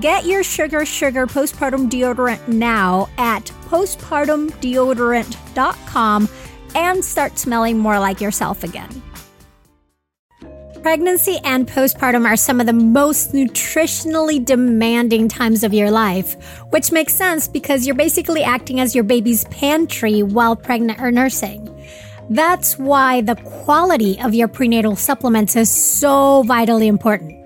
Get your Sugar Sugar postpartum deodorant now at postpartumdeodorant.com and start smelling more like yourself again. Pregnancy and postpartum are some of the most nutritionally demanding times of your life, which makes sense because you're basically acting as your baby's pantry while pregnant or nursing. That's why the quality of your prenatal supplements is so vitally important.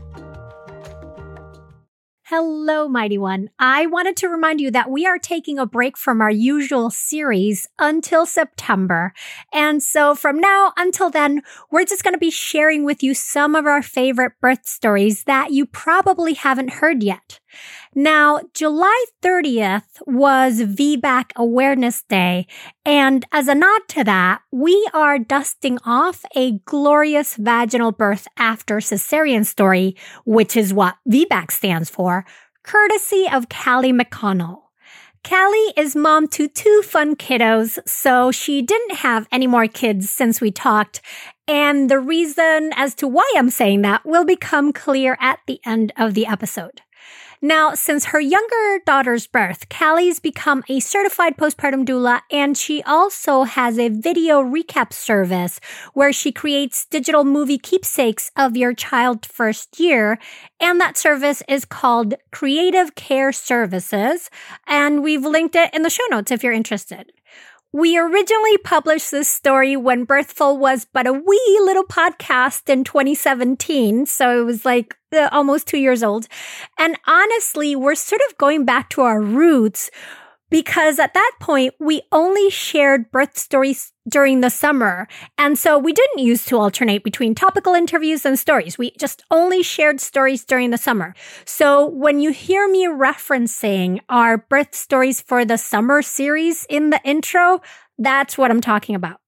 Hello, Mighty One. I wanted to remind you that we are taking a break from our usual series until September. And so from now until then, we're just going to be sharing with you some of our favorite birth stories that you probably haven't heard yet. Now, July 30th was VBAC Awareness Day. And as a nod to that, we are dusting off a glorious vaginal birth after cesarean story, which is what VBAC stands for, courtesy of Kally McConnell. Kally is mom to two fun kiddos, so she didn't have any more kids since we talked. And the reason as to why I'm saying that will become clear at the end of the episode. Now, since her younger daughter's birth, Kally's become a certified postpartum doula, and she also has a video recap service where she creates digital movie keepsakes of your child's first year. And that service is called Creative Care Services. And we've linked it in the show notes if you're interested. We originally published this story when Birthful was but a wee little podcast in 2017. So it was like uh, almost two years old. And honestly, we're sort of going back to our roots because at that point, we only shared birth stories during the summer. And so we didn't use to alternate between topical interviews and stories. We just only shared stories during the summer. So when you hear me referencing our birth stories for the summer series in the intro, that's what I'm talking about.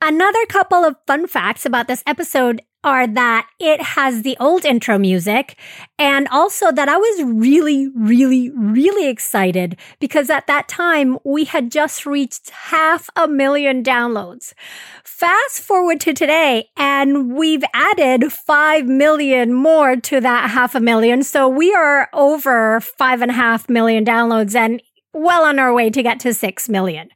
Another couple of fun facts about this episode are that it has the old intro music and also that I was really, really, really excited because at that time we had just reached half a million downloads. Fast forward to today and we've added 5 million more to that half a million. So we are over five and a half million downloads and well on our way to get to 6 million.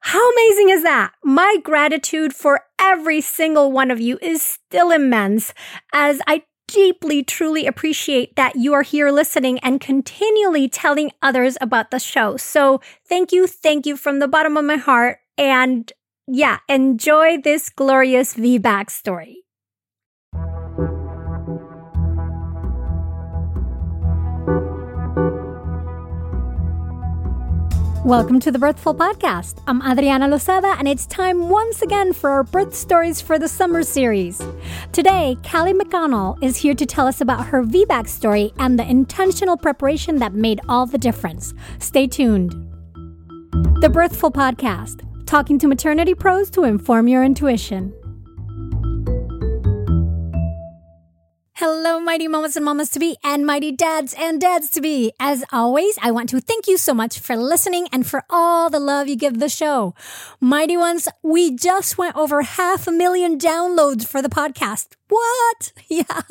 How amazing is that? My gratitude for every single one of you is still immense as I deeply, truly appreciate that you are here listening and continually telling others about the show. So thank you, thank you from the bottom of my heart. And yeah, enjoy this glorious VBAC story. Welcome to the Birthful Podcast. I'm Adriana Lozada, and it's time once again for our birth stories for the summer series. Today, Kally McConnell is here to tell us about her VBAC story and the intentional preparation that made all the difference. Stay tuned. The Birthful Podcast, talking to maternity pros to inform your intuition. Hello, mighty mamas and mamas to be, and mighty dads and dads to be. As always, I want to thank you so much for listening and for all the love you give the show. Mighty ones, we just went over half a million downloads for the podcast. What? Yeah.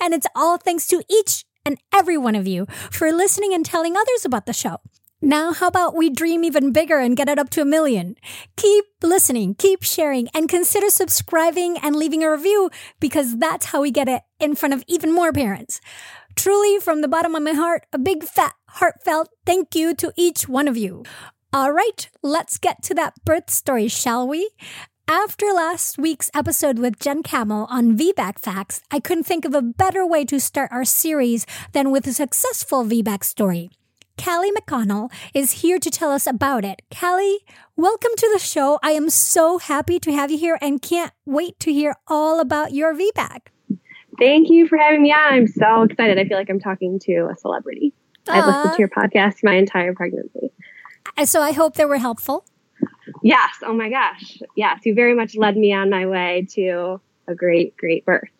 And it's all thanks to each and every one of you for listening and telling others about the show. Now, how about we dream even bigger and get it up to a million? Keep listening, keep sharing, and consider subscribing and leaving a review because that's how we get it in front of even more parents. Truly, from the bottom of my heart, a big fat, heartfelt thank you to each one of you. All right, let's get to that birth story, shall we? After last week's episode with Jen Kamel on VBAC facts, I couldn't think of a better way to start our series than with a successful VBAC story. Kally McConnell is here to tell us about it. Kally, welcome to the show. I am so happy to have you here and can't wait to hear all about your VBAC. Thank you for having me on. I'm so excited. I feel like I'm talking to a celebrity. Uh, I've listened to your podcast my entire pregnancy. So I hope they were helpful. Yes. Oh my gosh. Yes. You very much led me on my way to a great, great birth.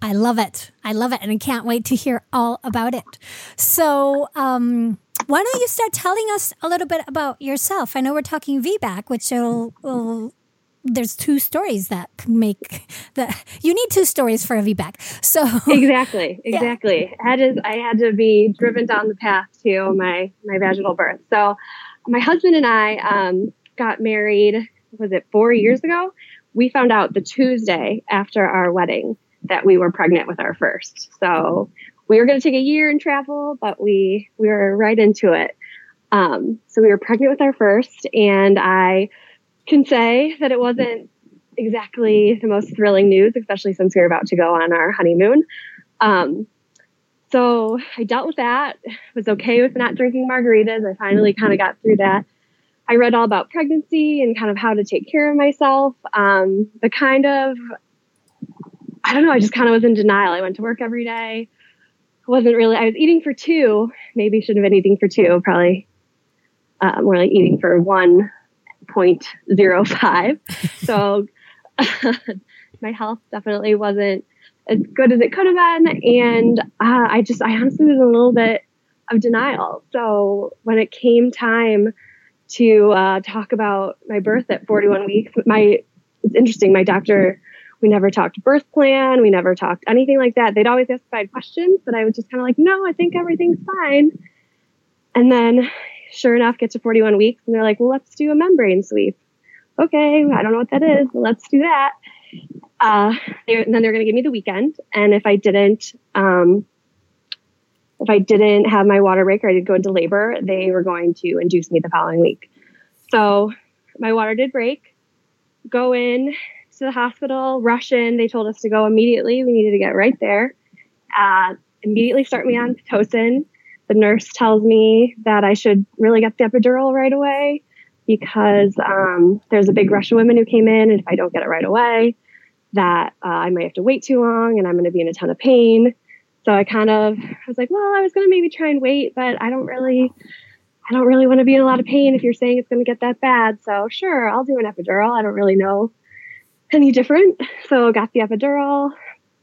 I love it. I love it. And I can't wait to hear all about it. So, um, why don't you start telling us a little bit about yourself? I know we're talking VBAC, which will, will there's two stories that make the you need two stories for a VBAC. So exactly, exactly. Yeah. Had to, I had to be driven down the path to my my vaginal birth. So my husband and I um, got married. Was it four years ago? We found out the Tuesday after our wedding that we were pregnant with our first. So we were going to take a year and travel, but we we were right into it. Um, so we were pregnant with our first, and I can say that it wasn't exactly the most thrilling news, especially since we were about to go on our honeymoon. Um, so I dealt with that. Was okay with not drinking margaritas. I finally kind of got through that. I read all about pregnancy and kind of how to take care of myself. Um, the kind of I don't know, I just kind of was in denial. I went to work every day. I wasn't really, I was eating for two, maybe shouldn't have been eating for two, probably uh, more like eating for 1.05. so my health definitely wasn't as good as it could have been. And uh, I just, I honestly was a little bit of denial. So when it came time to uh, talk about my birth at 41 weeks, my, it's interesting, my doctor we never talked birth plan. We never talked anything like that. They'd always ask five questions, but I was just kind of like, no, I think everything's fine. And then, sure enough, get to 41 weeks, and they're like, well, let's do a membrane sweep. Okay, I don't know what that is, but let's do that. Uh, and then they're going to give me the weekend, and if I didn't, um, if I didn't have my water break or I did go into labor, they were going to induce me the following week. So my water did break. Go in to the hospital, rush in. They told us to go immediately. We needed to get right there. Uh, immediately start me on Pitocin. The nurse tells me that I should really get the epidural right away because um, there's a big rush of women who came in, and if I don't get it right away, that uh, I might have to wait too long and I'm going to be in a ton of pain. So I kind of I was like, well, I was going to maybe try and wait, but I don't really I don't really want to be in a lot of pain if you're saying it's going to get that bad. So sure, I'll do an epidural. I don't really know any different. So got the epidural.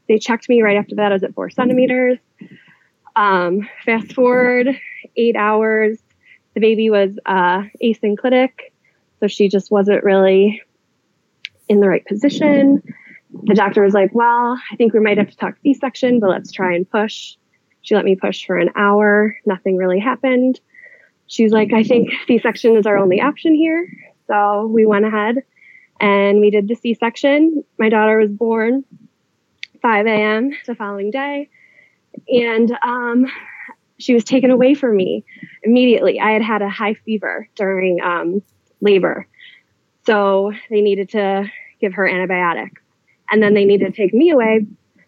They checked me right after that. I was at four centimeters. Um, fast forward eight hours. The baby was uh, asynclitic, so she just wasn't really in the right position. The doctor was like, "Well, I think we might have to talk C-section, but let's try and push." She let me push for an hour. Nothing really happened she's like, I think C section is our only option here. So we went ahead and we did the C section. My daughter was born 5 a.m. the following day. And um, she was taken away from me immediately. I had had a high fever during um, labor. So they needed to give her antibiotics. And then they needed to take me away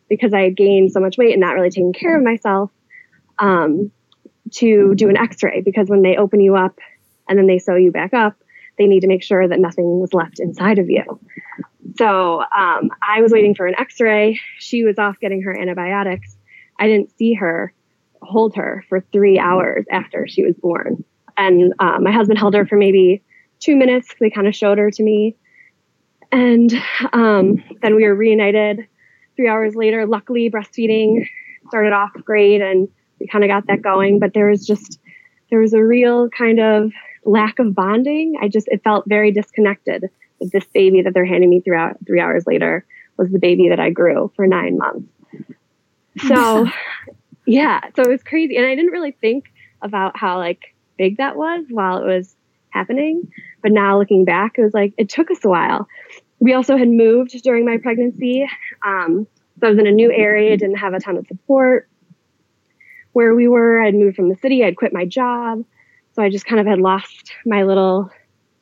because I had gained so much weight and not really taking care of myself. Um, to do an x-ray because when they open you up and then they sew you back up they need to make sure that nothing was left inside of you. So um, i was waiting for an x-ray. She was off getting her antibiotics. I didn't see her hold her for three hours after she was born. And uh, my husband held her for maybe two minutes. They kind of showed her to me. And um, then we were reunited. Three hours later luckily breastfeeding started off great and we kind of got that going, but there was just there was a real kind of lack of bonding. I just it felt very disconnected with this baby that they're handing me throughout three hours later was the baby that I grew for nine months. So yeah, so it was crazy. And I didn't really think about how like big that was while it was happening. But now looking back, it was like it took us a while. We also had moved during my pregnancy. Um, so I was in a new area, didn't have a ton of support where we were. I'd moved from the city, I'd quit my job. So I just kind of had lost my little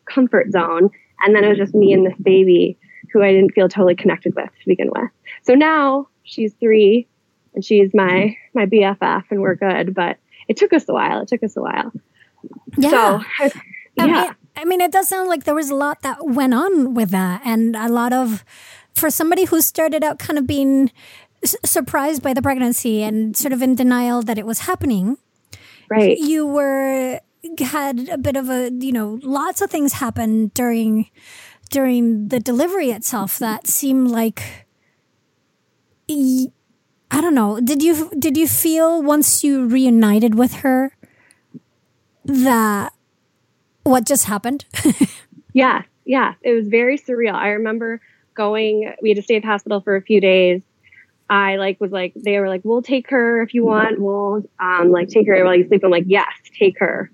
comfort zone. And then it was just me and this baby who I didn't feel totally connected with to begin with. So now she's three and she's my my BFF and we're good. But it took us a while. It took us a while. Yeah. So, yeah. I mean, I mean, it does sound like there was a lot that went on with that, and a lot of for somebody who started out kind of being surprised by the pregnancy and sort of in denial that it was happening. Right. You were had a bit of a you know lots of things happen during during the delivery itself that seemed like I don't know. Did you did you feel once you reunited with her that what just happened? yeah, yeah. It was very surreal. I remember going. We had to stay at the hospital for a few days, I like was like they were like, "We'll take her if you want. We'll um like take her while you sleep." I'm like, "Yes, take her."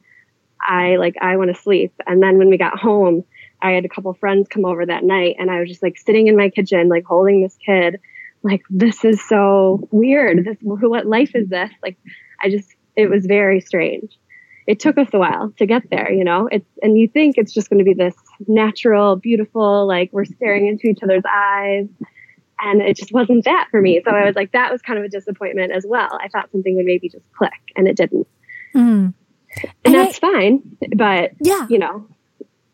I like I want to sleep. And then when we got home, I had a couple friends come over that night, and I was just like sitting in my kitchen, like holding this kid, like this is so weird. This what life is this? Like I just it was very strange. It took us a while to get there, you know. It's and you think it's just going to be this natural, beautiful, like we're staring into each other's eyes and it just wasn't that for me. So I was like, that was kind of a disappointment as well. I thought something would maybe just click, and it didn't. Mm. And, and, that's I, fine, but yeah, you know,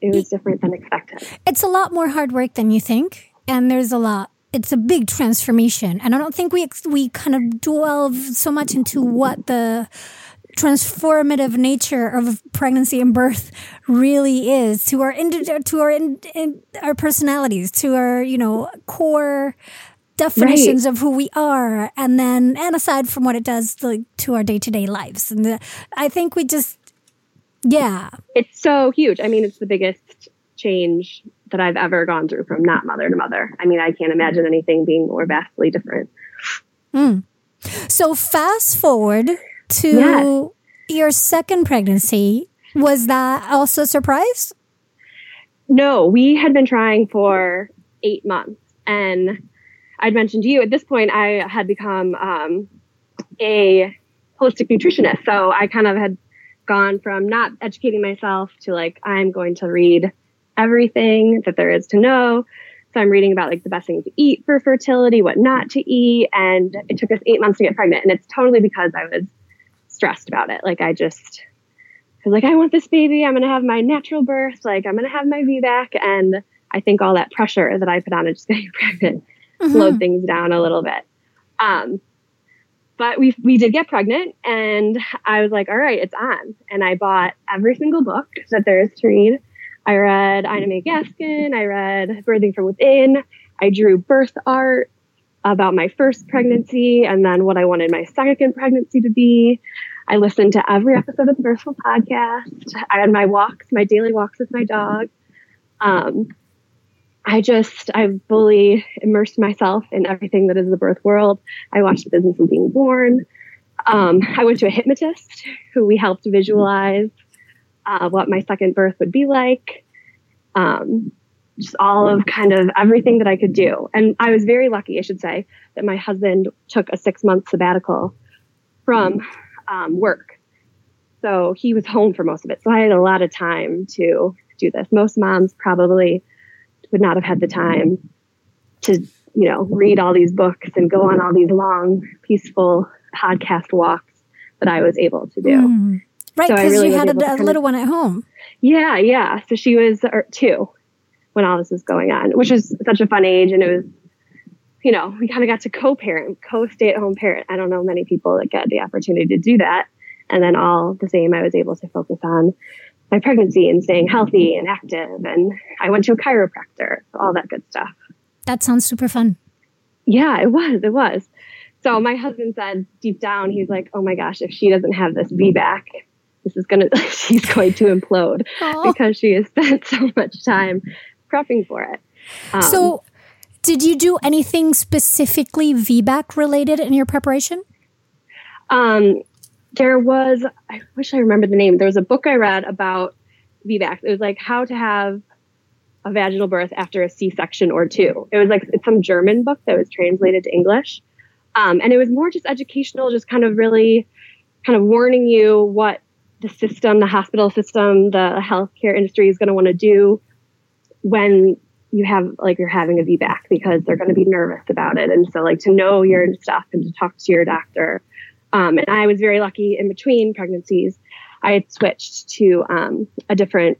it was different than expected. It's a lot more hard work than you think, and there's a lot. It's a big transformation, and I don't think we we kind of delve so much into what the transformative nature of pregnancy and birth really is to our to our in, in, our personalities, to our you know core definitions right. of who we are, and then and aside from what it does like, to our day to day lives. And the, I think we just yeah, it's so huge. I mean, it's the biggest change that I've ever gone through from not mother to mother. I mean, I can't imagine anything being more vastly different. Mm. So fast forward to yes. your second pregnancy. Was that also a surprise? No, we had been trying for eight months. And I'd mentioned to you at this point, I had become um, a holistic nutritionist. So I kind of had gone from not educating myself to like, I'm going to read everything that there is to know. So I'm reading about like the best things to eat for fertility, what not to eat. And it took us eight months to get pregnant. And it's totally because I was stressed about it. Like I just I was like, I want this baby. I'm going to have my natural birth. Like I'm going to have my VBAC. And I think all that pressure that I put on it just getting pregnant mm-hmm. slowed things down a little bit. Um, but we we did get pregnant and I was like, all right, it's on. And I bought every single book that there is to read. I read Ina May Gaskin, I read Birthing from Within, I drew birth art about my first pregnancy and then what I wanted my second pregnancy to be. I listened to every episode of the Birthful podcast. I had my walks, my daily walks with my dog. Um, I just, I fully immersed myself in everything that is the birth world. I watched The Business of Being Born. Um, I went to a hypnotist who we helped visualize uh, what my second birth would be like. Um, just all of kind of everything that I could do. And I was very lucky, I should say, that my husband took a six month sabbatical from um, work. So he was home for most of it. So I had a lot of time to do this. Most moms probably would not have had the time to, you know, read all these books and go on all these long, peaceful podcast walks that I was able to do. Mm. Right, because so really you had a, a little of, one at home. Yeah, yeah. So she was uh, two when all this was going on, which is such a fun age. And it was, you know, we kind of got to co parent, co stay at home parent. I don't know many people that get the opportunity to do that. And then all the same, I was able to focus on my pregnancy and staying healthy and active. And I went to a chiropractor, all that good stuff. That sounds super fun. Yeah, it was. It was. So my husband said deep down, he's like, oh my gosh, if she doesn't have this VBAC, this is going to, she's going to implode Aww. because she has spent so much time prepping for it. Um, so, did you do anything specifically VBAC related in your preparation? Um, there was, I wish I remember the name. There was a book I read about VBAC. It was like how to have a vaginal birth after a C-section or two. It was like it's some German book that was translated to English, um, and it was more just educational, just kind of really, kind of warning you what the system, the hospital system, the healthcare industry is going to want to do when you have like you're having a VBAC because they're going to be nervous about it, and so like to know your stuff and to talk to your doctor um, and I was very lucky in between pregnancies. I had switched to um, a different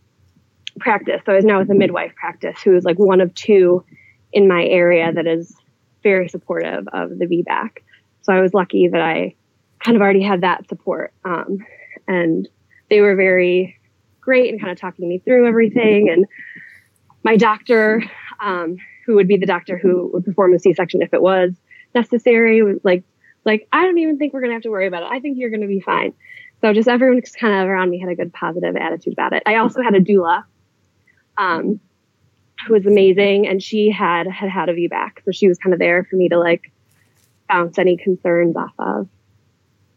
practice. So I was now with a midwife practice who is like one of two in my area that is very supportive of the VBAC. So I was lucky that I kind of already had that support. Um, and they were very great and kind of talking me through everything. And my doctor, um, who would be the doctor who would perform the C section if it was necessary, was like like, I don't even think we're going to have to worry about it. I think you're going to be fine. So just everyone just kind of around me had a good positive attitude about it. I also had a doula, um, who was amazing, and she had had had a VBAC, so she was kind of there for me to like bounce any concerns off of,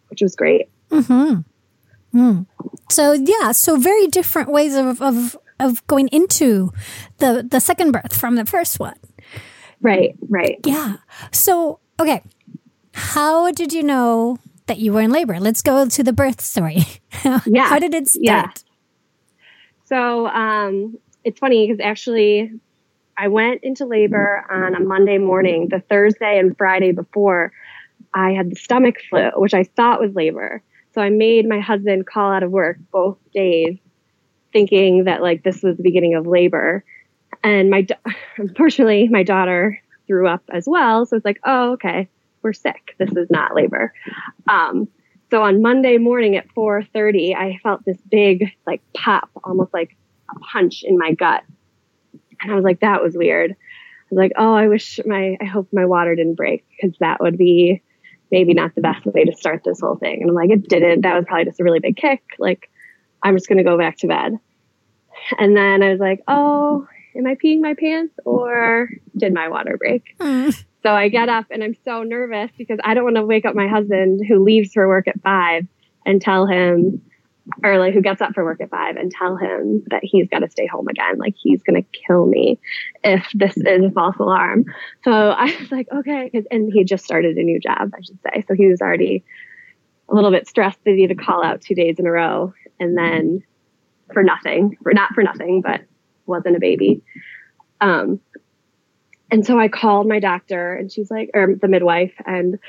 which was great. Hmm. Mm. So yeah, so very different ways of, of of going into the the second birth from the first one. Right. Right. Yeah. So okay, how did you know that you were in labor? Let's go to the birth story. yeah. How did it start? Yeah. So um, it's funny because actually, I went into labor on a Monday morning. The Thursday and Friday before, I had the stomach flu, which I thought was labor. So I made my husband call out of work both days, thinking that like this was the beginning of labor. And my, unfortunately, my daughter threw up as well. So it's like, oh, okay we're sick. This is not labor. Um, so on Monday morning at 4:30, I felt this big like pop, almost like a punch in my gut, and I was like, that was weird. I was like, oh, I wish my, I hope my water didn't break because that would be maybe not the best way to start this whole thing. And I'm like, it didn't. That was probably just a really big kick. Like, I'm just gonna go back to bed. And then I was like, oh, am I peeing my pants or did my water break? Mm. So I get up and I'm so nervous because I don't want to wake up my husband who leaves for work at five and tell him, or like who gets up for work at five and tell him that he's got to stay home again. Like he's going to kill me if this is a false alarm. So I was like, okay. And he just started a new job, I should say. So he was already a little bit stressed that he had to call out two days in a row and then for nothing, for not for nothing, but wasn't a baby. Um, and so I called my doctor and she's like, or the midwife, and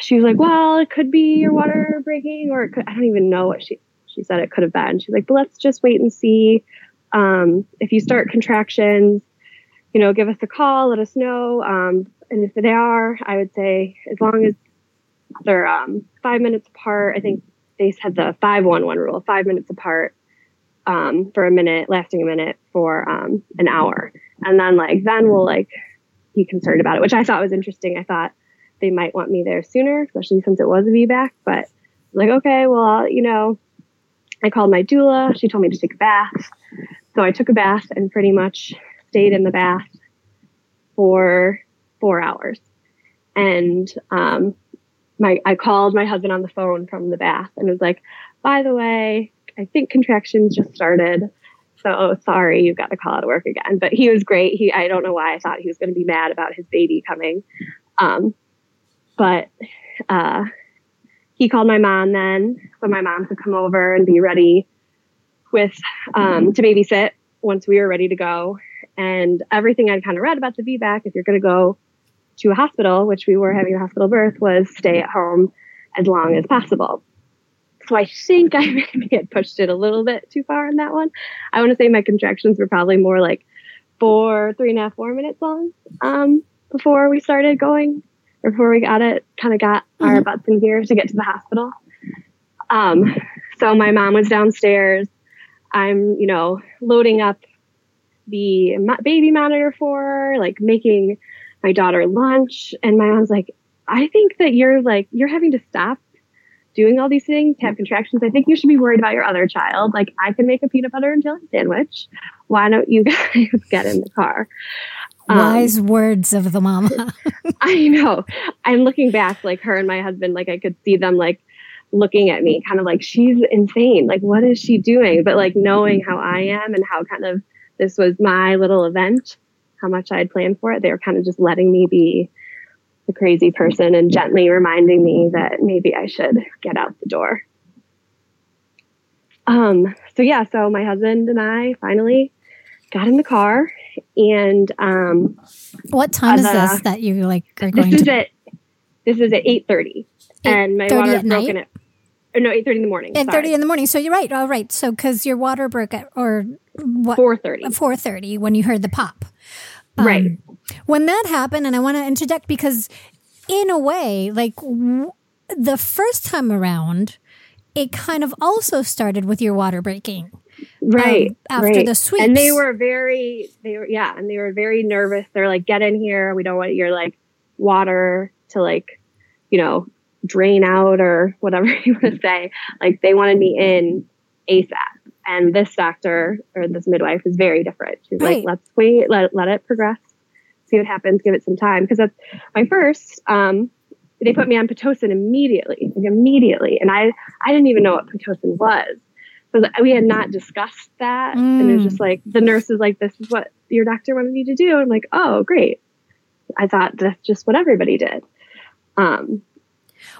she was like, well, it could be your water breaking, or could, I don't even know what she, she said it could have been. She's like, but let's just wait and see. Um, if you start contractions, you know, give us a call, let us know. Um, and if they are, I would say as long as they're um, five minutes apart, I think they said the 511 rule, five minutes apart um, for a minute, lasting a minute for um, an hour. And then, like, then we'll like be concerned about it, which I thought was interesting. I thought they might want me there sooner, especially since it was a VBAC. But like, okay, well, you know, I called my doula. She told me to take a bath. So I took a bath and pretty much stayed in the bath for four hours. And um, my I called my husband on the phone from the bath and was like, by the way, I think contractions just started. So sorry, you've got to call out of work again. But he was great. He I don't know why I thought he was going to be mad about his baby coming. Um, but uh, he called my mom then, so my mom could come over and be ready with um, to babysit once we were ready to go. And everything I'd kind of read about the VBAC, if you're going to go to a hospital, which we were having a hospital birth, was stay at home as long as possible. So I think I maybe had pushed it a little bit too far on that one. I want to say my contractions were probably more like four, three and a half, four minutes long um, before we started going, or before we got it, kind of got mm-hmm. our butts in gear to get to the hospital. Um, so my mom was downstairs. I'm, you know, loading up the baby monitor for her, like making my daughter lunch. And my mom's like, I think that you're like, you're having to stop doing all these things have contractions. I think you should be worried about your other child. Like, I can make a peanut butter and jelly sandwich. Why don't you guys get in the car? Um, Wise words of the mama. I know. I'm looking back, like her and my husband, like I could see them like looking at me, kind of like she's insane. Like, what is she doing? But like knowing how I am and how kind of this was my little event, how much I had planned for it. They were kind of just letting me be the crazy person and gently reminding me that maybe I should get out the door. Um, so yeah, so my husband and I finally got in the car and um what time is this that you like are going this is to at this is at 8.30 and my water broken at or no, eight thirty in the morning. Eight thirty in the morning. So you're right. All right. So because your water broke at or what? Four thirty. Four thirty when you heard the pop. Um, right. When that happened, and I want to interject because, in a way, like w- the first time around, it kind of also started with your water breaking. Right. Um, after right. the sweeps. And they were very, they were, yeah, and they were very nervous. They're like, get in here. We don't want your like water to like, you know, drain out or whatever you want to say. Like they wanted me in ASAP. And this doctor or this midwife is very different. She's right. like, let's wait, let, let it progress, see what happens, give it some time. Because that's my first, um, they put me on Pitocin immediately, like immediately. And I, I didn't even know what Pitocin was. So we had not discussed that. Mm. And it was just like, the nurse is like, this is what your doctor wanted you to do. I'm like, oh, great. I thought that's just what everybody did. Um,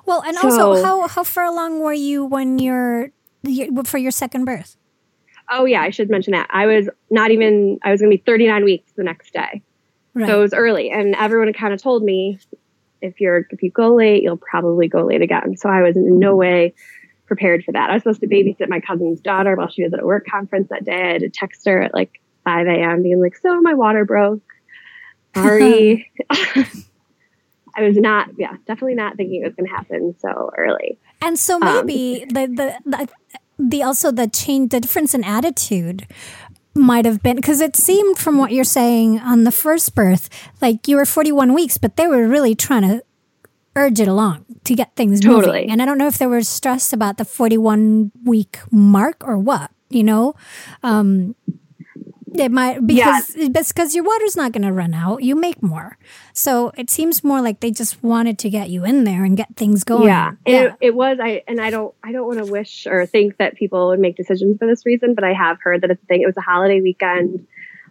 well, and so, also, how how far along were you when you're for your second birth? Oh yeah, I should mention that. I was not even. I was going to be 39 weeks the next day, right. so it was early, and everyone kind of told me if you're if you go late, you'll probably go late again. So I was in no way prepared for that. I was supposed to babysit my cousin's daughter while she was at a work conference that day. I had to text her at like 5 a.m. being like, "So my water broke. Sorry." I was not, yeah, definitely not thinking it was going to happen so early. And so maybe um, the, the, the the also the change, the difference in attitude might have been because it seemed from what you're saying on the first birth, like you were 41 weeks, but they were really trying to urge it along to get things totally. moving. And I don't know if there was stress about the 41 week mark or what, you know? Um, it might because yeah. because your water's not going to run out. You make more, so it seems more like they just wanted to get you in there and get things going. Yeah, yeah. It, it, was. I and I don't I don't want to wish or think that people would make decisions for this reason, but I have heard that it's a thing. It was a holiday weekend.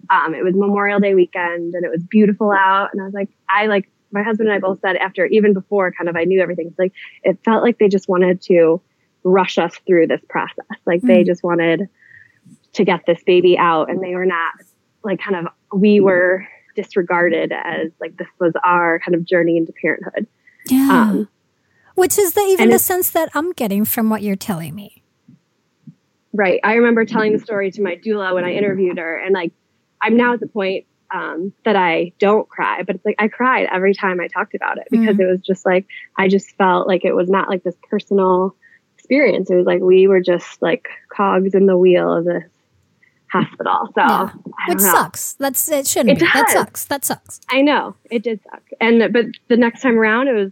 Um, it was Memorial Day weekend, and it was beautiful out. And I was like, I like my husband and I both said after even before kind of I knew everything. It's like it felt like they just wanted to rush us through this process. Like mm. they just wanted to get this baby out and they were not like kind of we were disregarded as like this was our kind of journey into parenthood. Yeah. Um, which is the even the sense that i'm getting from what you're telling me. Right. I remember telling the story to my doula when i interviewed her and like i'm now at the point um, that i don't cry but it's like i cried every time i talked about it because mm-hmm. it was just like i just felt like it was not like this personal experience. It was like we were just like cogs in the wheel of this hospital. So yeah. which sucks. That's it shouldn't it be. Does. That sucks. That sucks. I know it did suck. And but the next time around, it was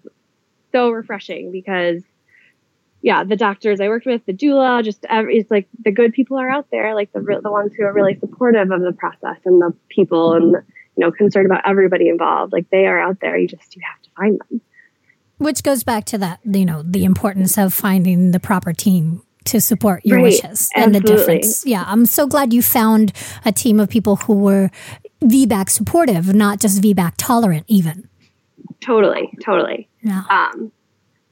so refreshing because yeah, the doctors I worked with, the doula, just every, it's like the good people are out there, like the the ones who are really supportive of the process and the people and you know concerned about everybody involved. Like they are out there. You just you have to find them. Which goes back to that, you know, the importance of finding the proper team to support your right. wishes and the difference. Yeah, I'm so glad you found a team of people who were VBAC supportive, not just VBAC tolerant, even. Totally, totally. Yeah. Um,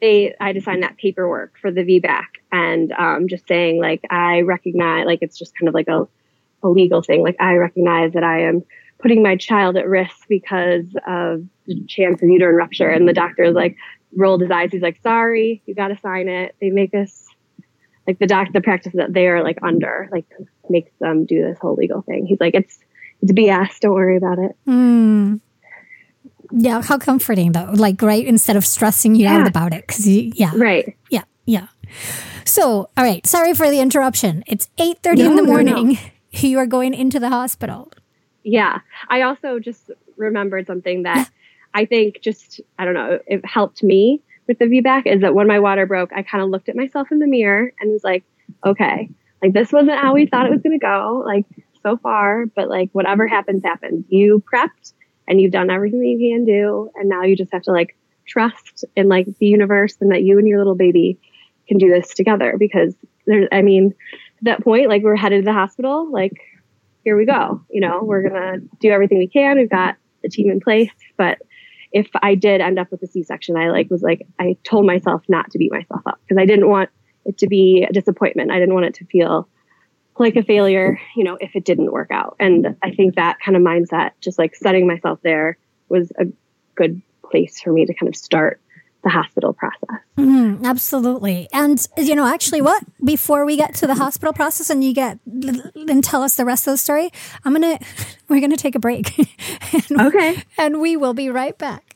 they, I had to sign that paperwork for the VBAC, and um, just saying like I recognize, like it's just kind of like a, a legal thing. Like I recognize that I am putting my child at risk because of the chance of uterine rupture, and the doctor is like rolled his eyes. He's like, "Sorry, you got to sign it." They make us like the doc the practice that they are like under like makes them do this whole legal thing. He's like it's it's bs don't worry about it. Mm. yeah how comforting though. Like right instead of stressing you yeah. out about it because yeah. Right. Yeah yeah. So all right sorry for the interruption. It's 8 30 no, in the morning no, no. you are going into the hospital. Yeah. I also just remembered something that i think just i don't know it helped me with the VBAC is that when my water broke, I kind of looked at myself in the mirror and was like, okay, like this wasn't how we thought it was going to go, like so far, but like whatever happens, happens. You prepped and you've done everything that you can do. And now you just have to like trust in like the universe and that you and your little baby can do this together because there's, I mean, at that point, like we're headed to the hospital, like here we go. You know, we're going to do everything we can. We've got the team in place, but if I did end up with a C-section, I like was like I told myself not to beat myself up because I didn't want it to be a disappointment. I didn't want it to feel like a failure, you know, if it didn't work out. And I think that kind of mindset, just like setting myself there, was a good place for me to kind of start the hospital process. Mm, absolutely. And, you know, actually, what? Before we get to the hospital process and you get and tell us the rest of the story, I'm going to, we're going to take a break. and, okay. And we will be right back.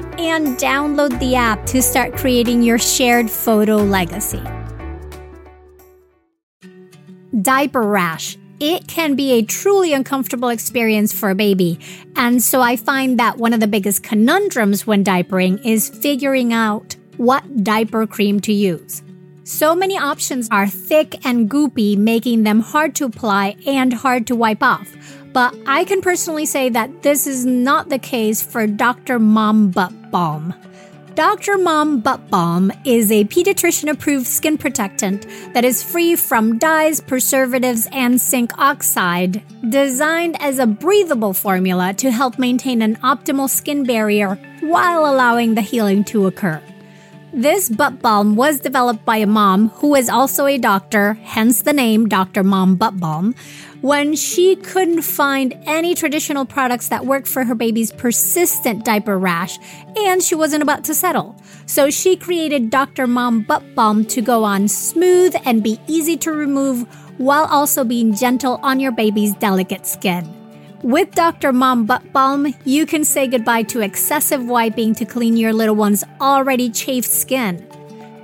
and download the app to start creating your shared photo legacy. Diaper rash. It can be a truly uncomfortable experience for a baby. And so I find that one of the biggest conundrums when diapering is figuring out what diaper cream to use. So many options are thick and goopy, making them hard to apply and hard to wipe off. But I can personally say that this is not the case for Dr. Mom Butt Balm. Dr. Mom Butt Balm is a pediatrician approved skin protectant that is free from dyes, preservatives, and zinc oxide, designed as a breathable formula to help maintain an optimal skin barrier while allowing the healing to occur. This butt balm was developed by a mom who is also a doctor, hence the name Dr. Mom Butt Balm, when she couldn't find any traditional products that worked for her baby's persistent diaper rash and she wasn't about to settle. So she created Dr. Mom Butt Balm to go on smooth and be easy to remove while also being gentle on your baby's delicate skin. With Dr. Mom Butt Balm, you can say goodbye to excessive wiping to clean your little one's already chafed skin.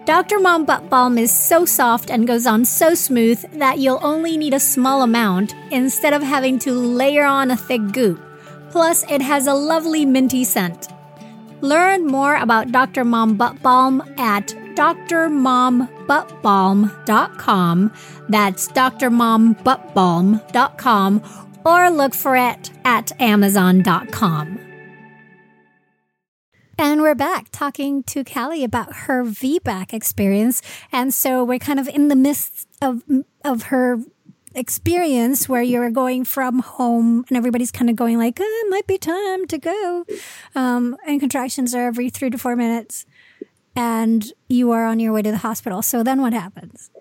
Dr. Mom Butt Balm is so soft and goes on so smooth that you'll only need a small amount instead of having to layer on a thick goop. Plus, it has a lovely minty scent. Learn more about Dr. Mom Butt Balm at drmombuttbalm.com. That's drmombuttbalm.com or look for it at amazon.com. And we're back talking to Kally about her VBAC experience. And so we're kind of in the midst of, of her experience where you're going from home and everybody's kind of going like, oh, it might be time to go. Um, and contractions are every three to four minutes. And you are on your way to the hospital. So then what happens?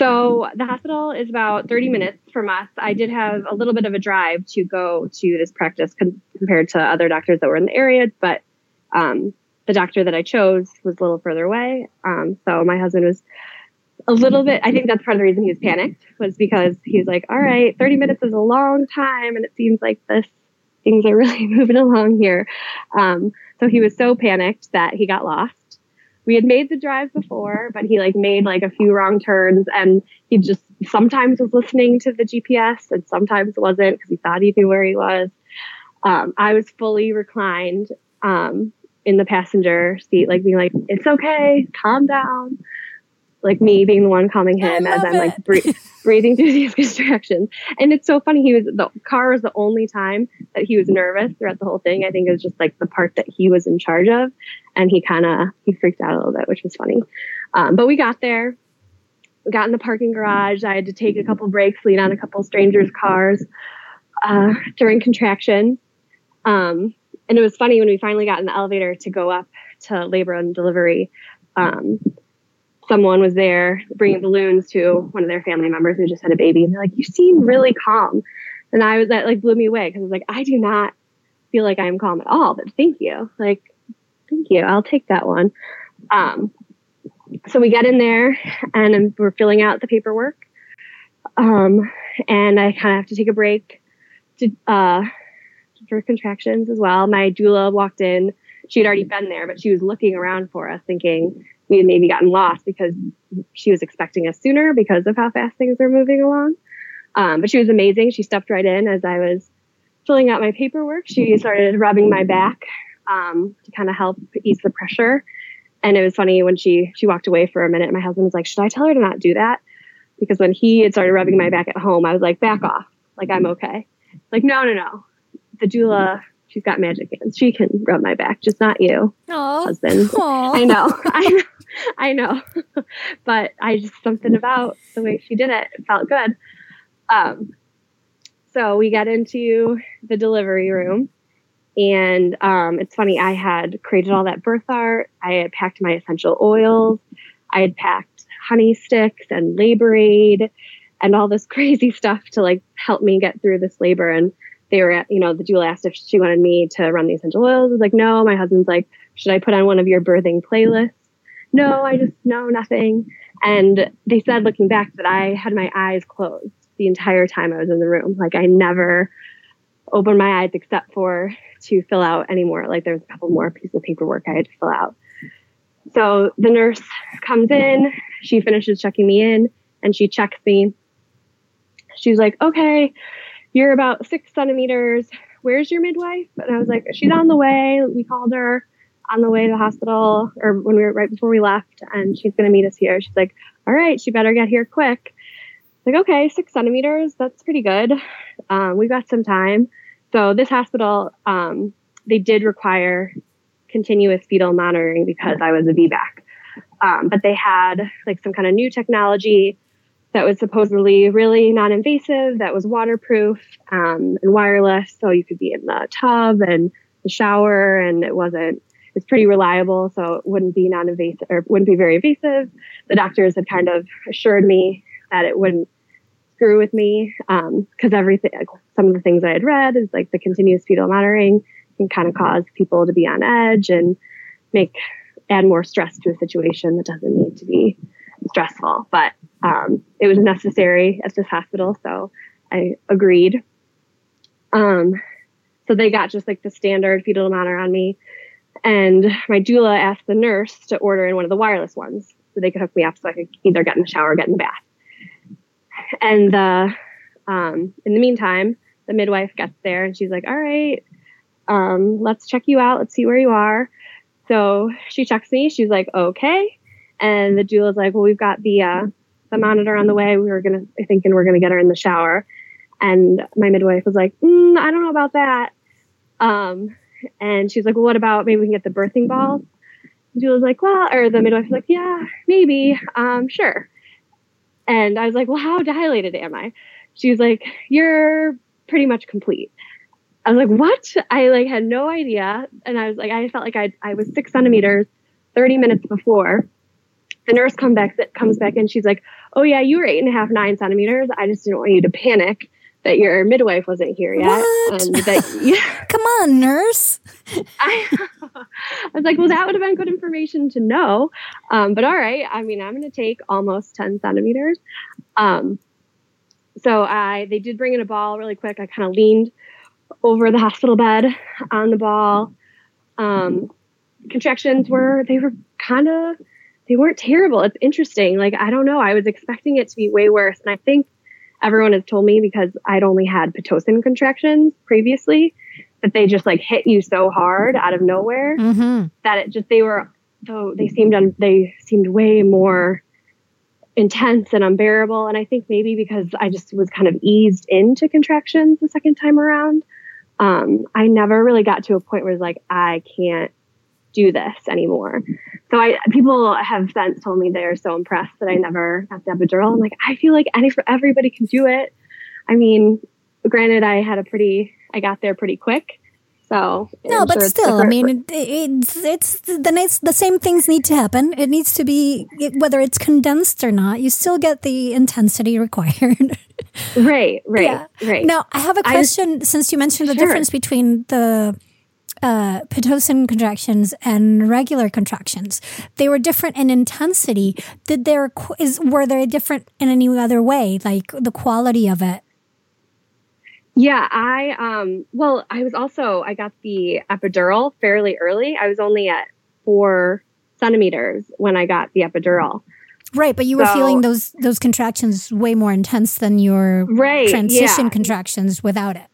So the hospital is about 30 minutes from us. I did have a little bit of a drive to go to this practice con- compared to other doctors that were in the area, but um, the doctor that I chose was a little further away. Um, so my husband was a little bit, I think that's part of the reason he was panicked was because he's like, all right, 30 minutes is a long time. And it seems like this, things are really moving along here. Um, so he was so panicked that he got lost. We had made the drive before, but he like made like a few wrong turns and he just sometimes was listening to the GPS and sometimes wasn't because he thought he knew where he was. Um, I was fully reclined um, in the passenger seat, like being like, "It's okay, calm down." Like me being the one calming him as I'm like bre- breathing through these contractions. And it's so funny. He was the car was the only time that he was nervous throughout the whole thing. I think it was just like the part that he was in charge of, and he kind of he freaked out a little bit, which was funny. Um, but we got there. We got in the parking garage. I had to take a couple breaks, lean on a couple strangers' cars uh, during contractions. Um, and it was funny when we finally got in the elevator to go up to labor and delivery. Um, someone was there bringing balloons to one of their family members who just had a baby, and they're like, "You seem really calm," and I was that like blew me away because I was like, "I do not feel like I'm calm at all," but thank you, like, thank you, I'll take that one. Um, so we get in there and we're filling out the paperwork, um, and I kind of have to take a break to uh, for contractions as well. My doula walked in. She had already been there, but she was looking around for us, thinking we had maybe gotten lost because she was expecting us sooner because of how fast things were moving along. Um, but she was amazing. She stepped right in as I was filling out my paperwork. She started rubbing my back um, to kind of help ease the pressure. And it was funny when she she walked away for a minute. My husband was like, "Should I tell her to not do that?" Because when he had started rubbing my back at home, I was like, "Back off! Like I'm okay." Like, no, no, no the doula, she's got magic hands. She can rub my back, just not you, Aww. husband. Aww. I know, I know, I know. but I just something about the way she did it, it felt good. Um, so we got into the delivery room, and um, it's funny. I had created all that birth art. I had packed my essential oils. I had packed honey sticks and labor aid and all this crazy stuff to like help me get through this labor and they were, at, you know, the doula asked if she wanted me to run the essential oils. I was like, no. My husband's like, should I put on one of your birthing playlists? No, I just, no, nothing. And they said, looking back, that I had my eyes closed the entire time I was in the room. Like I never opened my eyes except for to fill out anymore. Like, there was a couple more pieces of paperwork I had to fill out. So the nurse comes in, she finishes checking me in, and she checks me. She's like, okay, you're about six centimeters. Where's your midwife? And I was like, she's on the way. We called her on the way to the hospital or when we were right before we left and she's going to meet us here. She's like, all right, she better get here quick. Like, okay, six centimeters. That's pretty good. um, we've got some time. So this hospital, um, they did require continuous fetal monitoring because I was a VBAC. Um, but they had like some kind of new technology that was supposedly really non-invasive, that was waterproof um, and wireless, so you could be in the tub and the shower, and it wasn't. It's pretty reliable, so it wouldn't be non-invasive or wouldn't be very invasive. The doctors had kind of assured me that it wouldn't screw with me because um, everything, some of the things I had read is like the continuous fetal monitoring can kind of cause people to be on edge and make add more stress to a situation that doesn't need to be stressful. But um, it was necessary at this hospital, so I agreed. Um, so they got just like the standard fetal monitor on me, and my doula asked the nurse to order in one of the wireless ones so they could hook me up so I could either get in the shower or get in the bath. And the um, in the meantime, the midwife gets there and she's like, "All right, um, let's check you out. Let's see where you are." So she checks me. She's like, "Okay," and the doula's like, "Well, we've got the uh, the monitor on the way. We were gonna I thinking we're gonna get her in the shower." And my midwife was like, mm, "I don't know about that." Um, and she's like, "Well, what about maybe we can get the birthing ball?" The doula's like, "Well," or the midwife was like, "Yeah, maybe, um, sure." And I was like, well, how dilated am I? She was like, you're pretty much complete. I was like, what? I like had no idea. And I was like, I felt like I, I was six centimeters 30 minutes before. The nurse come back, comes back and she's like, oh yeah, you were eight and a half, nine centimeters. I just didn't want you to panic that your midwife wasn't here yet. What? And that, yeah. Come on, nurse. I, I, was like, well, that would have been good information to know. Um, but all right. I mean, I'm going to take almost 10 centimeters. Um, so I, they did bring in a ball really quick. I kind of leaned over the hospital bed on the ball. Um, contractions were, they were kind of, they weren't terrible. It's interesting. Like, I don't know. I was expecting it to be way worse. And I think everyone has told me because I'd only had Pitocin contractions previously that they just like hit you so hard out of nowhere mm-hmm. that it just they were though they seemed un, they seemed way more intense and unbearable and I think maybe because I just was kind of eased into contractions the second time around um, I never really got to a point where it's like I can't do this anymore. So I people have since told me they're so impressed that I never got the epidural. I'm like, I feel like any everybody can do it. I mean, granted, I had a pretty, I got there pretty quick. So no, I'm but sure still, I mean, it, it's it's the nice, the same things need to happen. It needs to be whether it's condensed or not. You still get the intensity required. right, right, yeah. right. Now, I have a question. since you mentioned the sure. difference between the uh, Pitocin contractions and regular contractions. They were different in intensity. Did there is were they different in any other way, like the quality of it? Yeah, I um well, I was also I got the epidural fairly early. I was only at four centimeters when I got the epidural. Right, but you were feeling those those contractions way more intense than your right, transition yeah. contractions without it.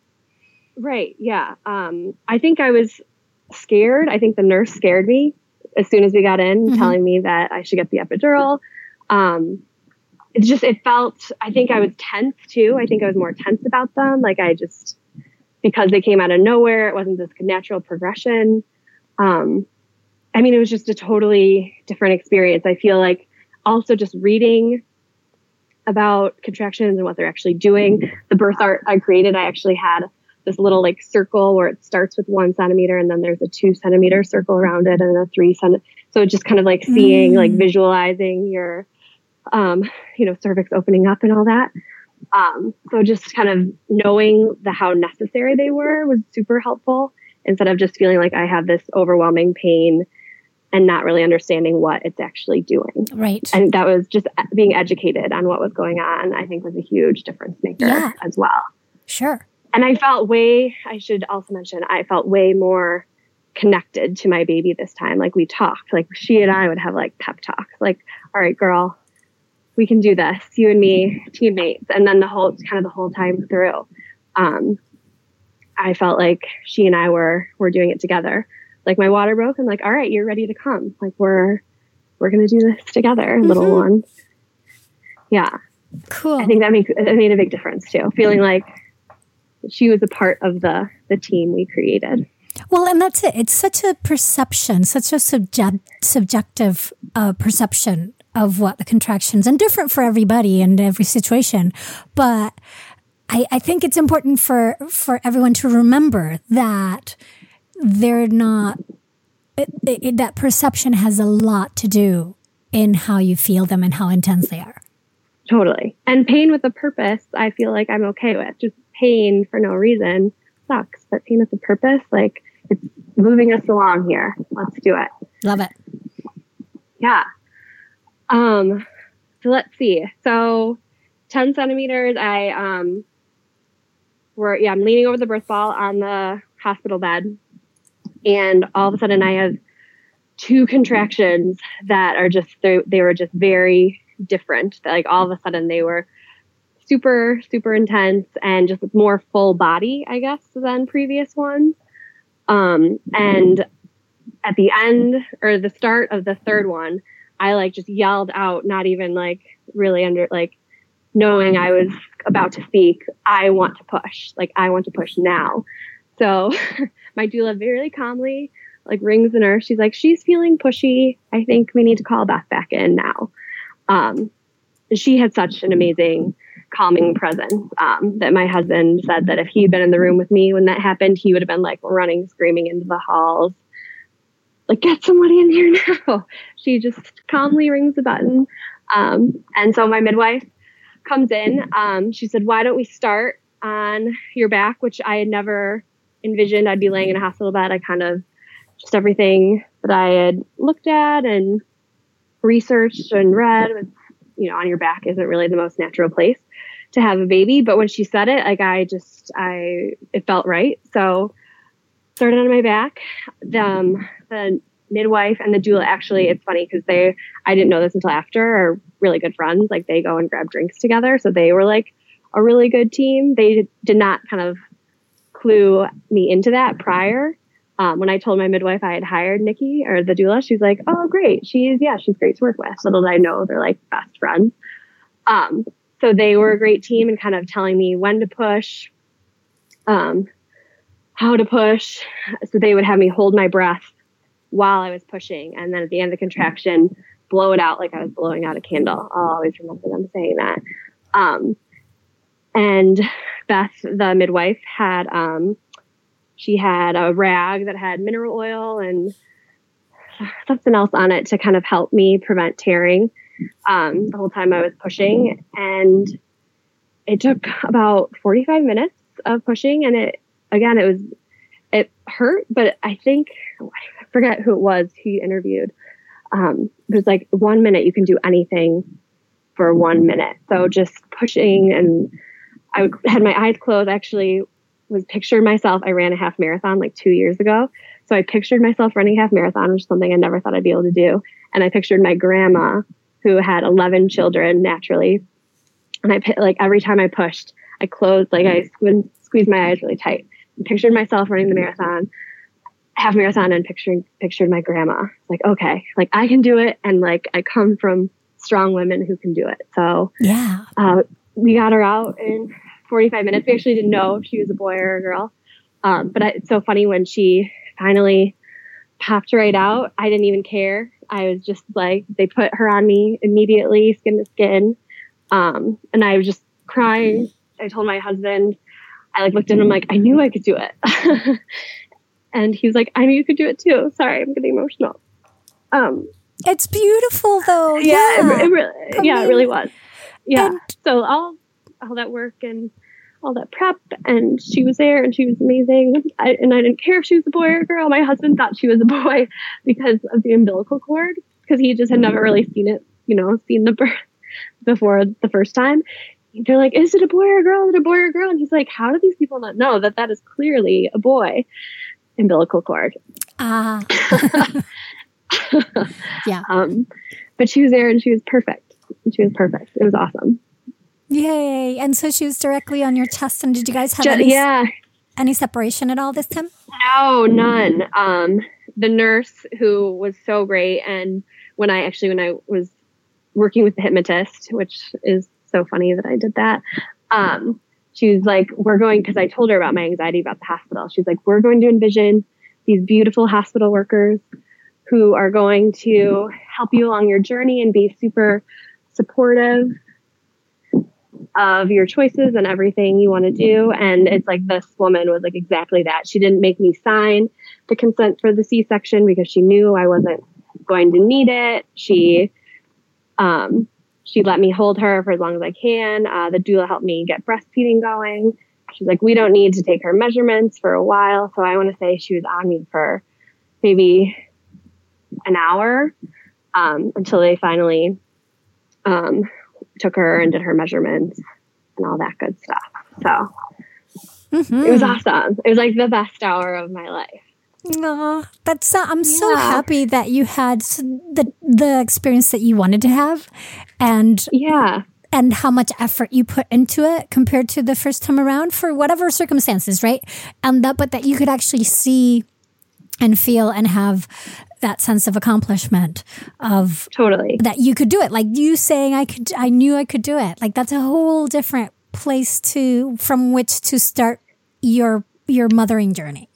Right. Yeah. Um, I think I was scared. I think the nurse scared me as soon as we got in, mm-hmm. telling me that I should get the epidural. Um, it just it felt. I think I was tense too. I think I was more tense about them. Like I just because they came out of nowhere. It wasn't this natural progression. Um, I mean, it was just a totally different experience. I feel like also just reading about contractions and what they're actually doing. The birth art I created, I actually had this little like circle where it starts with one centimeter and then there's a two centimeter circle around it and a three centimeter. So just kind of like seeing, mm. like visualizing your, um, you know, cervix opening up and all that. Um, so just kind of knowing the how necessary they were was super helpful instead of just feeling like I have this overwhelming pain and not really understanding what it's actually doing. Right. And that was just being educated on what was going on, I think was a huge difference maker yeah. as well. Sure and I felt way, I should also mention, I felt way more connected to my baby this time. Like we talked, like she and I would have like pep talks, like, all right, girl, we can do this, you and me, teammates. And then the whole, kind of the whole time through, um, I felt like she and I were, were doing it together. Like my water broke. I'm like, all right, you're ready to come. Like we're, we're going to do this together, mm-hmm. little ones. Yeah. Cool. I think that makes, it made a big difference too. Feeling like, she was a part of the the team we created. Well, and that's it. It's such a perception, such a subject, subjective uh, perception of what the contractions and different for everybody and every situation. But I, I think it's important for, for everyone to remember that they're not, it, it, that perception has a lot to do in how you feel them and how intense they are. Totally. And pain with a purpose, I feel like I'm okay with. Just pain for no reason sucks, but pain with a purpose, like it's moving us along here. Let's do it. Love it. Yeah. Um, so let's see. So 10 centimeters, I, um, were, yeah, I'm leaning over the birth ball on the hospital bed. And all of a sudden I have two contractions that are just, they were just very different. Like all of a sudden they were super, super intense and just more full body, I guess, than previous ones. Um, and at the end or the start of the third one, I like just yelled out, not even like really under like knowing I was about to speak, I want to push. Like I want to push now. So my doula very calmly like rings the nurse. She's like, she's feeling pushy. I think we need to call Beth back in now. Um, she had such an amazing calming presence um, that my husband said that if he'd been in the room with me when that happened, he would have been like running, screaming into the halls, like, get somebody in here now. she just calmly rings the button. Um, and so my midwife comes in. Um, she said, Why don't we start on your back, which I had never envisioned I'd be laying in a hospital bed. I kind of just everything that I had looked at and researched and read was, you know, on your back isn't really the most natural place to have a baby. But when she said it, like I just, I, it felt right. So started on my back. The, um, the midwife and the doula actually, it's funny because they, I didn't know this until after, are really good friends. Like they go and grab drinks together. So they were like a really good team. They did not kind of clue me into that prior. Um, when I told my midwife I had hired Nikki or the doula, she's like, "Oh, great! She's yeah, she's great to work with." Little did I know they're like best friends. Um, so they were a great team and kind of telling me when to push, um, how to push. So they would have me hold my breath while I was pushing. And then at the end of the contraction, blow it out like I was blowing out a candle. I'll always remember them saying that. Um, and Beth, the midwife, had um, she had a rag that had mineral oil and something else on it to kind of help me prevent tearing um, the whole time I was pushing. And it took about 45 minutes of pushing. And it, again, it was, it hurt, but I think, I forget who it was who you interviewed. Um, it was like one minute you can do anything for one minute. So just pushing and I had my eyes closed. Actually, was pictured myself. I ran a half marathon like two years ago. So I pictured myself running a half marathon, which is something I never thought I'd be able to do. And I pictured my grandma who had 11 children naturally. And I like every time I pushed, I closed, like I squeezed my eyes really tight. And pictured myself running the marathon, half marathon, and picturing pictured my grandma. Like, okay, like I can do it, and like I come from strong women who can do it. So yeah, uh, we got her out in 45 minutes. We actually didn't know if she was a boy or a girl. Um, but I, it's so funny when she finally popped right out. I didn't even care. I was just like, they put her on me immediately, skin to skin. Um, and I was just crying. I told my husband, I like looked at him like, I knew I could do it. and he was like, I knew you could do it too. Sorry, I'm getting emotional. Um, it's beautiful though. Yeah, yeah. It, it really, yeah, it really was. Yeah. And- so all, all that work and all that prep and she was there and she was amazing. I, and i didn't care if she was a boy or a girl. My husband thought she was a boy because of the umbilical cord because he just had never really seen it you know seen the birth before the first time. They're like is it a boy or a girl? Is it a boy or a girl? And he's like how do these people not know that that is clearly a boy? Umbilical cord. Ah. Yeah. Um but she was there and she was perfect. She was perfect. It was awesome Yay. And so she was directly on your chest. And did you guys have Just, any, yeah. any separation at all this time? No, none. Um, the nurse who was so great. And when I actually, when I was working with the hypnotist, which is so funny that I did that, um, she was like, we're going, because I told her about my anxiety about the hospital. She's like, we're going to envision these beautiful hospital workers who are going to help you along your journey and be super supportive of your choices and everything you want to do. And it's like this woman was like exactly that. She didn't make me sign the consent for the C section because she knew I wasn't going to need it. She, um, she let me hold her for as long as I can. Uh, the doula helped me get breastfeeding going. She's like, we don't need to take her measurements for a while. So I want to say she was on me for maybe an hour um, until they finally um, took her and did her measurements and all that good stuff. So mm-hmm. it was awesome. It was like the best hour of my life. Oh, that's uh, I'm yeah. so happy that you had the the experience that you wanted to have, and yeah, and how much effort you put into it compared to the first time around for whatever circumstances, right? And that, but that you could actually see and feel and have that sense of accomplishment of totally that you could do it. Like you saying, I could, I knew I could do it. Like that's a whole different place to from which to start your your mothering journey.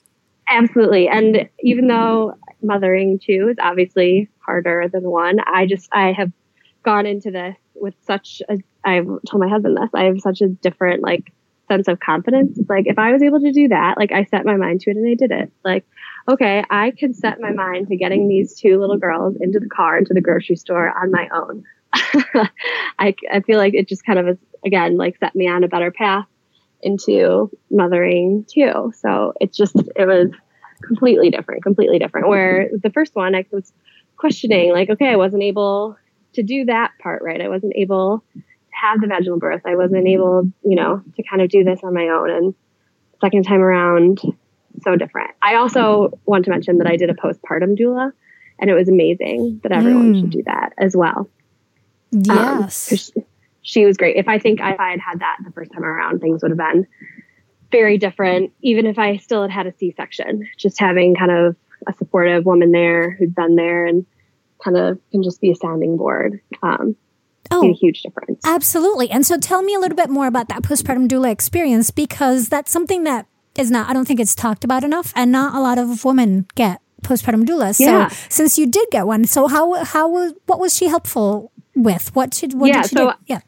Absolutely. And even though mothering two is obviously harder than one, I just, I have gone into this with such a, I've told my husband this, I have such a different like sense of confidence. It's like, if I was able to do that, like I set my mind to it and I did it. Like, okay, I can set my mind to getting these two little girls into the car, into the grocery store on my own. I, I feel like it just kind of, again, like set me on a better path into mothering too. So it's just, it was completely different, completely different. Where the first one, I was questioning, like, okay, I wasn't able to do that part right. I wasn't able to have the vaginal birth. I wasn't able, you know, to kind of do this on my own. And second time around, so different. I also want to mention that I did a postpartum doula, and it was amazing that everyone mm. should do that as well. Um, yes. Um, she was great. If I think if I had had that the first time around, things would have been very different. Even if I still had had a C-section, just having kind of a supportive woman there who'd been there and kind of can just be a sounding board. Um, oh, a huge difference. Absolutely. And so, tell me a little bit more about that postpartum doula experience because that's something that is not. I don't think it's talked about enough, and not a lot of women get postpartum doulas. Yeah. So, since you did get one, so how how what was she helpful with? What should what yeah, did she so do? Yeah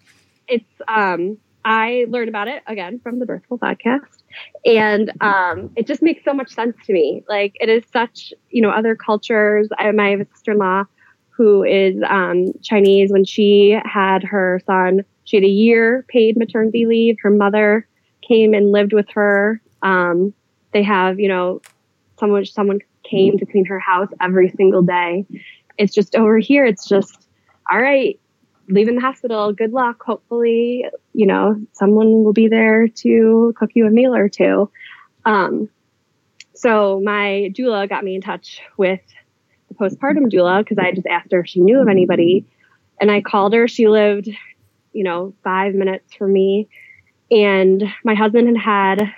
it's um I learned about it again from the Birthful podcast. And um, it just makes so much sense to me. Like it is such, you know, other cultures. I, I have a sister-in-law who is um, Chinese. When she had her son, she had a year paid maternity leave. Her mother came and lived with her. Um, they have, you know, someone someone came to clean her house every single day. It's just over here. It's just all right leaving the hospital, good luck. Hopefully, you know, someone will be there to cook you a meal or two. Um, so my doula got me in touch with the postpartum doula because I just asked her if she knew of anybody. And I called her. She lived, you know, five minutes from me. And my husband had had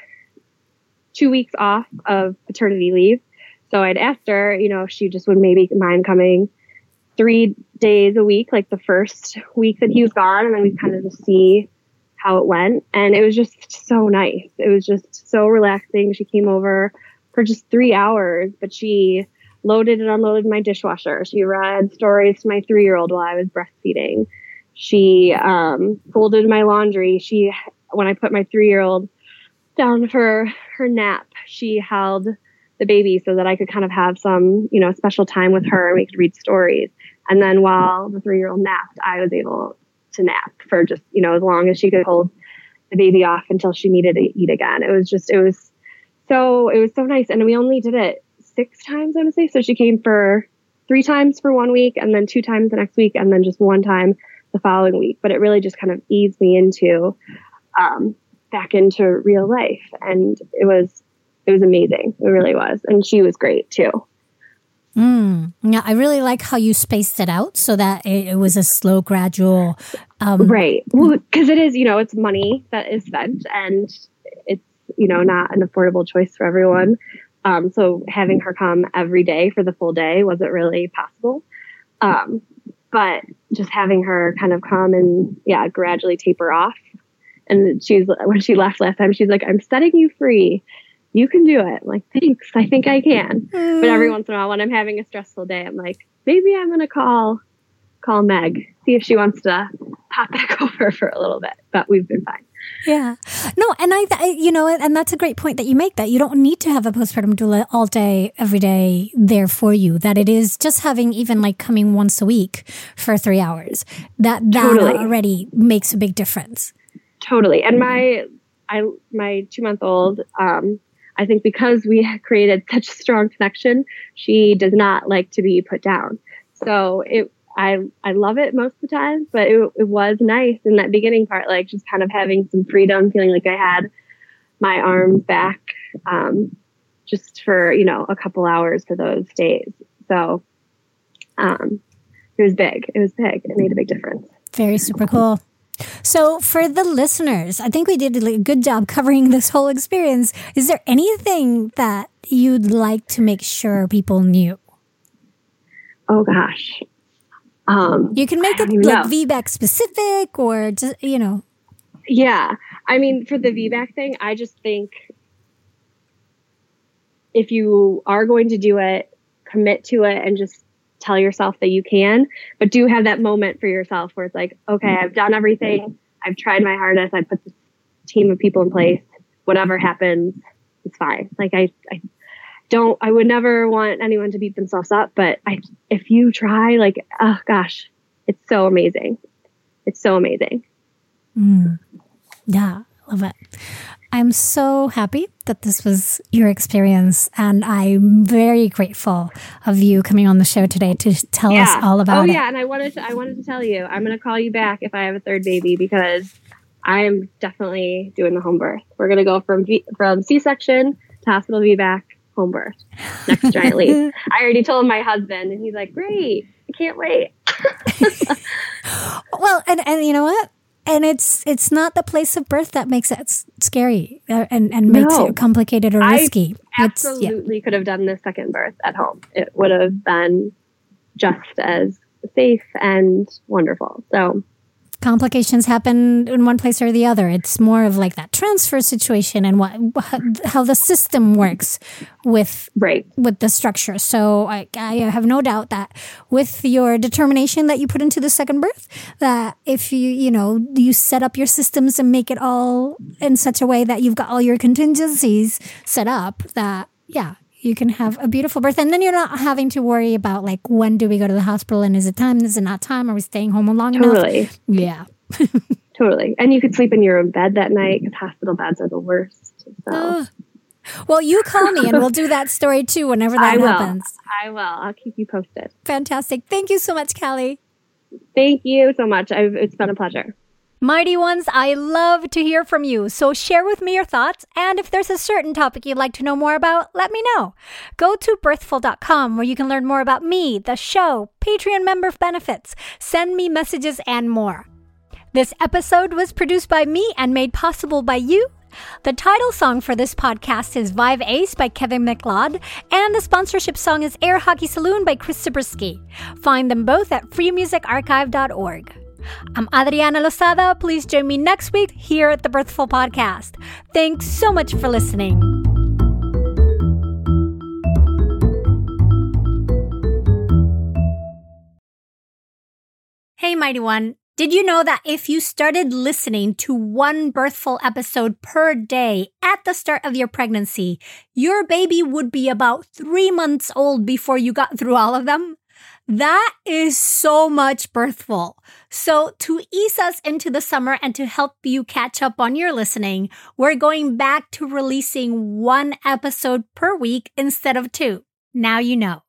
two weeks off of paternity leave. So I'd asked her, you know, if she just would maybe mind coming three days a week, like the first week that he was gone, and then we kind of just see how it went. And it was just so nice. It was just so relaxing. She came over for just three hours, but she loaded and unloaded my dishwasher. She read stories to my three year old while I was breastfeeding. She um, folded my laundry. She, when I put my three year old down for her nap, she held the baby so that I could kind of have some, you know, special time with her and we could read stories. And then while the three year old napped, I was able to nap for just, you know, as long as she could hold the baby off until she needed to eat again. It was just, it was so, it was so nice. And we only did it six times, I would say. So she came for three times for one week and then two times the next week and then just one time the following week. But it really just kind of eased me into, um, back into real life. And it was, it was amazing. It really was. And she was great too. Mm. Yeah, I really like how you spaced it out so that it, it was a slow, gradual. Um, right. Well, because it is, you know, it's money that is spent and it's, you know, not an affordable choice for everyone. Um, so having her come every day for the full day wasn't really possible. Um, but just having her kind of come and, yeah, gradually taper off And she's when she left last time, she's like, "I'm setting you free. You can do it." I'm like, thanks. I think I can. But every once in a while, when I'm having a stressful day, I'm like, maybe I'm gonna call call Meg, see if she wants to pop back over for a little bit. But we've been fine. Yeah. No, and I, I, you know, and that's a great point that you make that you don't need to have a postpartum doula all day, every day there for you. That it is just having even like coming once a week for three hours. That that totally. already makes a big difference. Totally. And my, I, my two month old, um, I think because we created such a strong connection, she does not like to be put down. So it I I love it most of the time, but it, it was nice in that beginning part, like just kind of having some freedom, feeling like I had my arm back, um, just for you know a couple hours for those days. So, um, it was big. It was big. It made a big difference. Very super cool. So, for the listeners, I think we did a good job covering this whole experience. Is there anything that you'd like to make sure people knew? Oh gosh, um, you can make it like VBAC specific or just, you know. Yeah. I mean, for the VBAC thing, I just think if you are going to do it, commit to it and just tell yourself that you can, but do have that moment for yourself where it's like, okay, I've done everything. I've tried my hardest. I put this team of people in place. Whatever happens, it's fine. Like I, I don't I would never want anyone to beat themselves up, but I if you try, like, oh gosh, it's so amazing. It's so amazing. Mm. Yeah, love it. I'm so happy that this was your experience, and I'm very grateful of you coming on the show today to tell yeah. us all about oh, it. Oh yeah, and I wanted to I wanted to tell you I'm going to call you back if I have a third baby because I'm definitely doing the home birth. We're going to go from v, from C-section to hospital VBAC home birth next giant leap. I already told my husband, and he's like, "Great, I can't wait." well, and and you know what? And it's it's not the place of birth that makes it scary uh, and and makes no. it complicated or risky. I absolutely yeah. could have done the second birth at home. It would have been just as safe and wonderful. So complications happen in one place or the other. It's more of like that transfer situation and what how the system works with right with the structure. So I, I have no doubt that with your determination that you put into the second birth, that if you you know you set up your systems and make it all in such a way that you've got all your contingencies set up, that yeah, you can have a beautiful birth and then you're not having to worry about like when do we go to the hospital and is it time is it not time are we staying home long totally. enough yeah. Totally. And you could sleep in your own bed that night because hospital beds are the worst so. Well you call me and we'll do that story too whenever that I happens. I will. I'll keep you posted. Fantastic. Thank you so much Kally. Thank you so much. I've, it's been a pleasure Mighty ones, I love to hear from you, so share with me your thoughts, and if there's a certain topic you'd like to know more about, let me know. Go to birthful.com where you can learn more about me, the show, Patreon member benefits, send me messages, and more. This episode was produced by me and made possible by you. The title song for this podcast is Vive Ace by Kevin MacLeod, and the sponsorship song is Air Hockey Saloon by Chris Zabriskie. Find them both at freemusicarchive.org. I'm Adriana Lozada. Please join me next week here at the Birthful Podcast. Thanks so much for listening. Hey, Mighty One. Did you know that if you started listening to one birthful episode per day at the start of your pregnancy, your baby would be about three months old before you got through all of them? That is so much birthful. So to ease us into the summer and to help you catch up on your listening, we're going back to releasing one episode per week instead of two. Now you know.